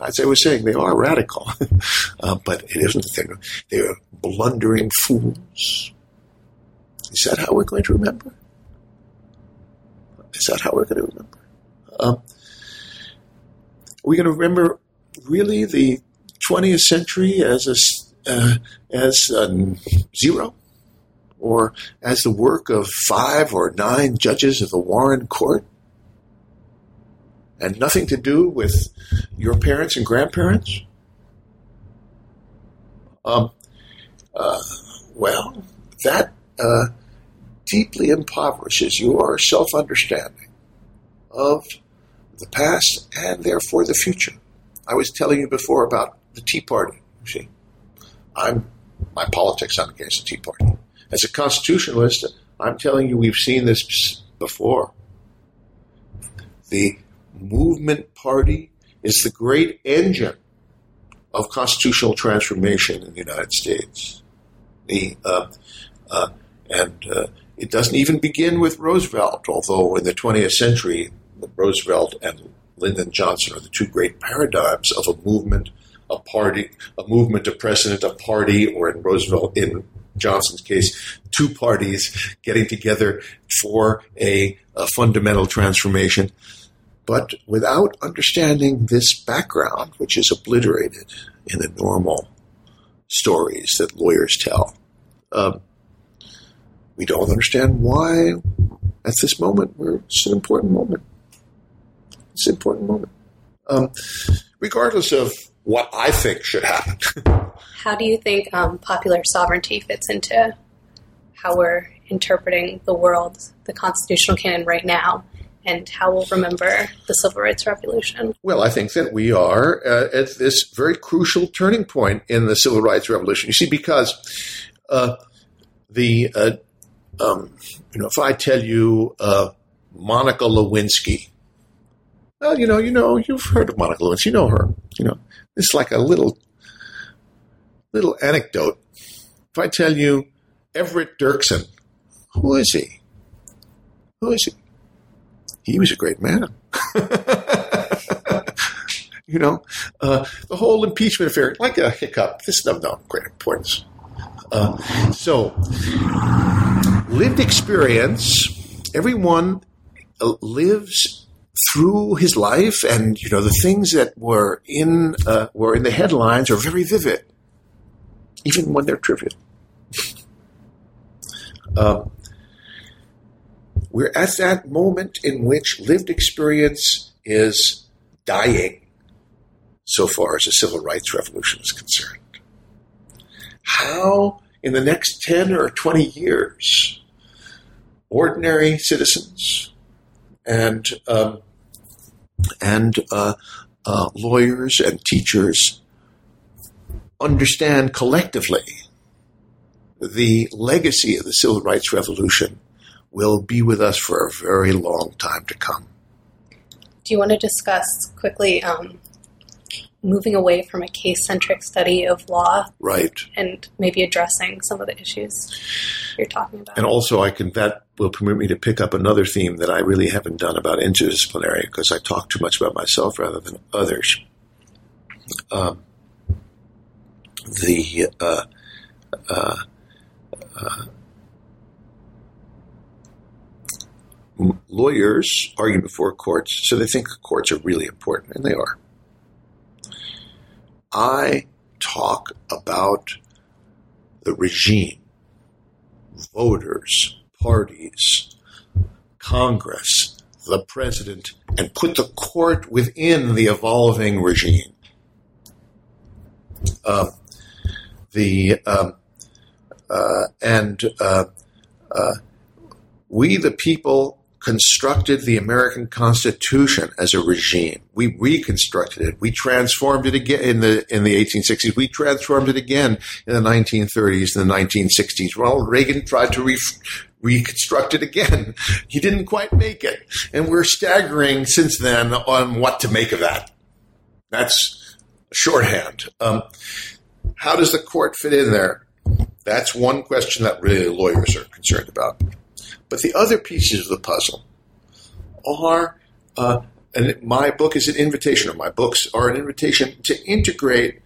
As I was saying, they are radical, uh, but it isn't that they're, they're blundering fools. Is that how we're going to remember? Is that how we're going to remember? Um, we're going to remember really the 20th century as a, uh, as a zero, or as the work of five or nine judges of the Warren Court? And nothing to do with your parents and grandparents? Um, uh, well, that uh, deeply impoverishes your self understanding of the past and therefore the future. I was telling you before about the Tea Party. See, I'm my politics. I'm against the Tea Party. As a constitutionalist, I'm telling you we've seen this before. The movement party is the great engine of constitutional transformation in the United States. The, uh, uh, and uh, it doesn't even begin with Roosevelt, although in the 20th century, Roosevelt and Lyndon Johnson are the two great paradigms of a movement, a party, a movement, a president, a party, or in Roosevelt, in Johnson's case, two parties getting together for a, a fundamental transformation. But without understanding this background, which is obliterated in the normal stories that lawyers tell, um, we don't understand why at this moment it's an important moment. It's an important moment. Um, regardless of what I think should happen. how do you think um, popular sovereignty fits into how we're interpreting the world, the constitutional canon right now? and how we'll remember the Civil Rights Revolution? Well, I think that we are uh, at this very crucial turning point in the Civil Rights Revolution. You see, because uh, the uh, um, you know, if I tell you uh, Monica Lewinsky, well, you know, you know, you've heard of Monica Lewinsky, you know her. You know, it's like a little little anecdote. If I tell you Everett Dirksen, who is he? Who is he? he was a great man. you know, uh, the whole impeachment affair, like a hiccup, this is of no great importance. Uh, so, lived experience, everyone uh, lives through his life, and you know the things that were in uh, were in the headlines are very vivid, even when they're trivial. Uh, we're at that moment in which lived experience is dying so far as the civil rights revolution is concerned. How, in the next 10 or 20 years, ordinary citizens and, um, and uh, uh, lawyers and teachers understand collectively the legacy of the civil rights revolution will be with us for a very long time to come. Do you want to discuss quickly um, moving away from a case centric study of law Right. and maybe addressing some of the issues you're talking about. And also, I can that will permit me to pick up another theme that I really haven't done about interdisciplinary because I talk too much about myself rather than others. Um, the uh, uh, uh, lawyers argue before courts, so they think courts are really important, and they are. I talk about the regime voters, parties, Congress, the president, and put the court within the evolving regime. Um, the um, uh, and uh, uh, we, the people, constructed the American Constitution as a regime. We reconstructed it. We transformed it again in the in the 1860s. We transformed it again in the 1930s and the 1960s. Ronald Reagan tried to re- reconstruct it again. He didn't quite make it, and we're staggering since then on what to make of that. That's shorthand. Um, how does the court fit in there? That's one question that really lawyers are concerned about. But the other pieces of the puzzle are, uh, and my book is an invitation, or my books are an invitation to integrate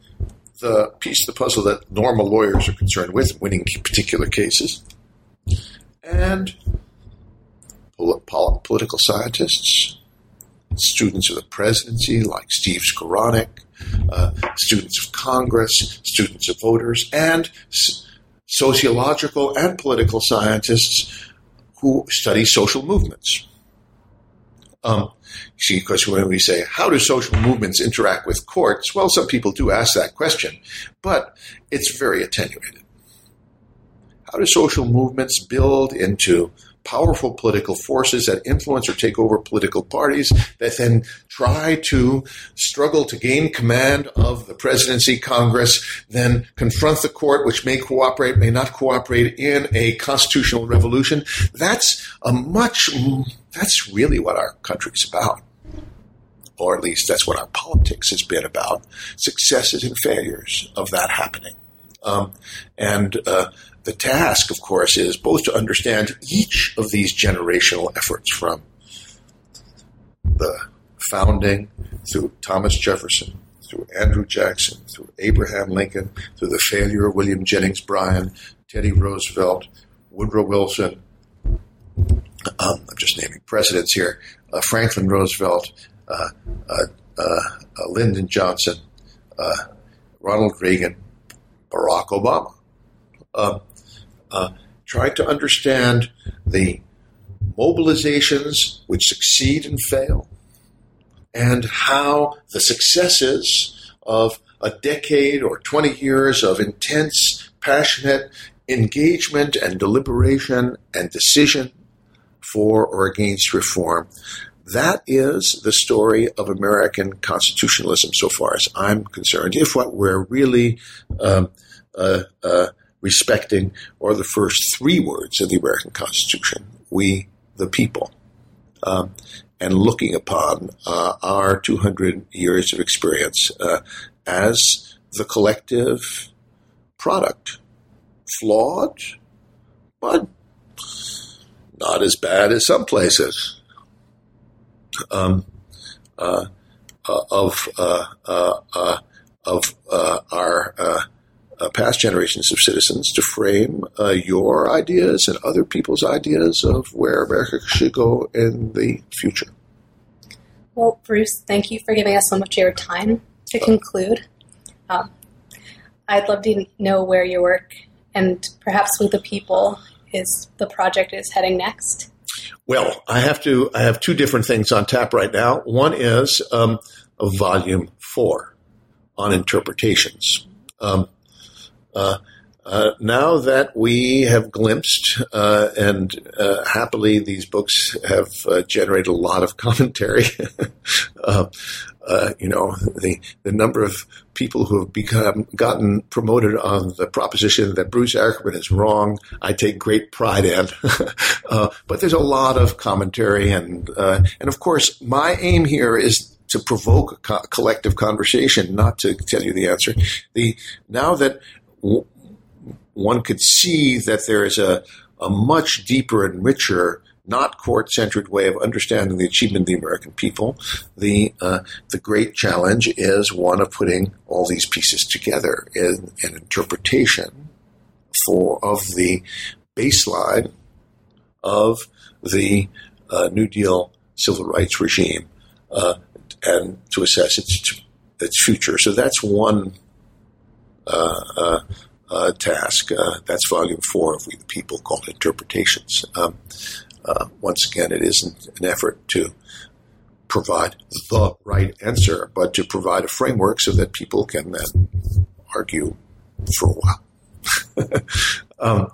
the piece of the puzzle that normal lawyers are concerned with, winning particular cases, and pol- pol- political scientists, students of the presidency like Steve Skowronek, uh, students of Congress, students of voters, and sociological and political scientists who study social movements. Um, see, because when we say, how do social movements interact with courts? Well, some people do ask that question, but it's very attenuated. How do social movements build into powerful political forces that influence or take over political parties that then try to struggle to gain command of the presidency, Congress, then confront the court, which may cooperate, may not cooperate in a constitutional revolution. That's a much, that's really what our country's about. Or at least that's what our politics has been about successes and failures of that happening. Um, and uh, the task, of course, is both to understand each of these generational efforts from the founding through Thomas Jefferson, through Andrew Jackson, through Abraham Lincoln, through the failure of William Jennings Bryan, Teddy Roosevelt, Woodrow Wilson. Um, I'm just naming presidents here. Uh, Franklin Roosevelt, uh, uh, uh Lyndon Johnson, uh, Ronald Reagan, Barack Obama. Uh, trying to understand the mobilizations which succeed and fail, and how the successes of a decade or 20 years of intense, passionate engagement and deliberation and decision for or against reform. That is the story of American constitutionalism, so far as I'm concerned. If what we're really um, uh, uh, respecting or the first three words of the American Constitution we, the people. Um, and looking upon uh, our 200 years of experience uh, as the collective product. Flawed, but not as bad as some places. Um, uh, uh of uh, uh, of our uh, past generations of citizens to frame uh, your ideas and other people's ideas of where America should go in the future. Well, Bruce, thank you for giving us so much of your time to conclude. Um, I'd love to know where your work and perhaps with the people is the project is heading next. Well, I have to. I have two different things on tap right now. One is um, volume four on interpretations. Um, uh, uh, now that we have glimpsed, uh, and uh, happily these books have uh, generated a lot of commentary, uh, you know, the, the number of people who have become gotten promoted on the proposition that Bruce Ackerman is wrong, I take great pride in. but there's a lot of commentary, and and of course, my aim here is to provoke a co- collective conversation, not to tell you the answer. The now that one could see that there is a, a much deeper and richer, not court-centered way of understanding the achievement of the American people. The uh, the great challenge is one of putting all these pieces together in an interpretation for of the baseline of the uh, New Deal civil rights regime uh, and to assess its its future. So that's one task. Uh, that's volume four of We the People called Interpretations. Um, once again, it isn't an effort to provide the right answer, but to provide a framework so that people can then argue for a while. um,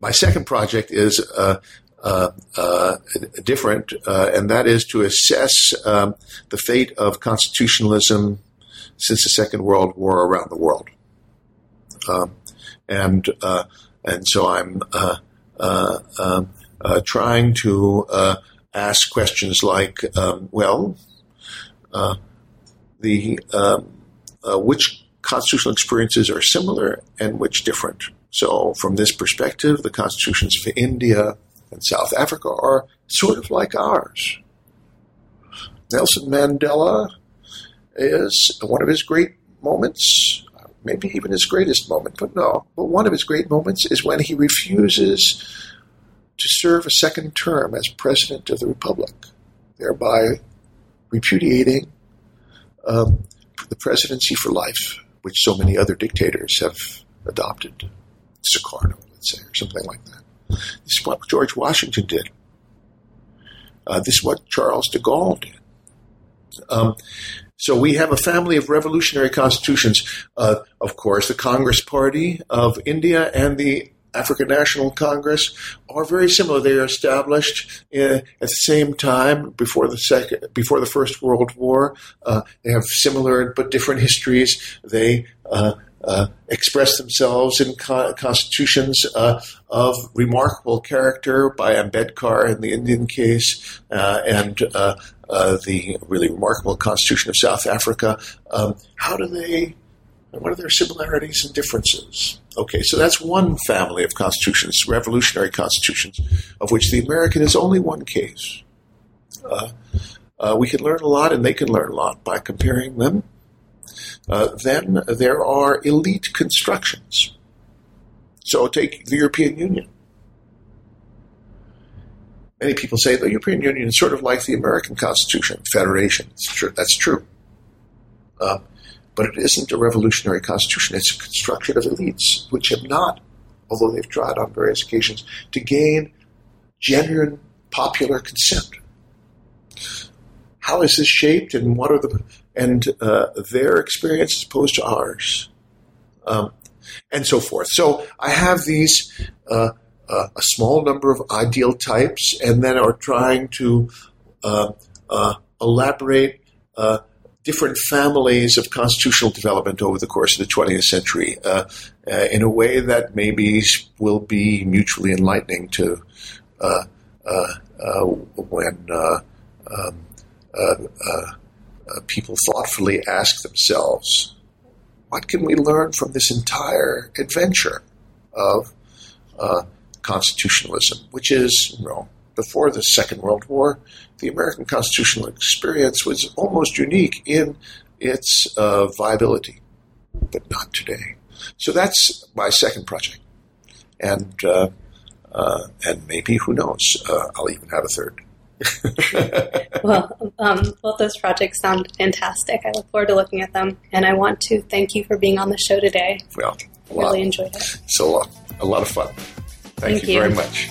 my second project is uh, uh, uh, different, uh, and that is to assess um, the fate of constitutionalism since the Second World War around the world. And uh, and so I'm uh, um, trying to ask questions like, um, well, the um, which constitutional experiences are similar and which different. So, from this perspective, the constitutions of India, and South Africa are sort of like ours. Nelson Mandela is one of his great moments, maybe even his greatest moment, but no, but one of his great moments is when he refuses to serve a second term as president of the republic, thereby repudiating um, the presidency for life, which so many other dictators have adopted. Sukarno, let's say, or something like that. This is what George Washington did. Uh, this is what Charles de Gaulle did. Um, so we have a family of revolutionary constitutions. Uh, of course, the Congress Party of India and the African National Congress are very similar. They are established in, uh, at the same time before the second, before the First World War. Uh, they have similar but different histories. They uh, uh, express themselves in co- constitutions uh, of remarkable character by Ambedkar in the Indian case uh, and uh, uh, the really remarkable Constitution of South Africa. Um, how do they? What are their similarities and differences? Okay, so that's one family of constitutions, revolutionary constitutions, of which the American is only one case. we can learn a lot, and they can learn a lot by comparing them uh, then there are elite constructions. So take the European Union. Many people say the European Union is sort of like the American Constitution, Federation. True, that's true. Uh, but it isn't a revolutionary constitution. It's a construction of elites, which have not, although they've tried on various occasions, to gain genuine popular consent. How is this shaped, and what are the and uh, their experience as opposed to ours, um, and so forth. So I have these uh, uh, a small number of ideal types, and then are trying to uh, uh, elaborate uh, different families of constitutional development over the course of the 20th century in a way that maybe will be mutually enlightening to when. Um, uh, people thoughtfully ask themselves, what can we learn from this entire adventure of uh, constitutionalism, which is, you know, before the Second World War, the American constitutional experience was almost unique in its uh, viability, but not today. So that's my second project, and uh, uh, and maybe who knows, uh, I'll even have a third. well, um, both those projects sound fantastic. I look forward to looking at them, and I want to thank you for being on the show today. Well, I really enjoyed it. It's a lot, a lot of fun. Thank, thank you, you very much.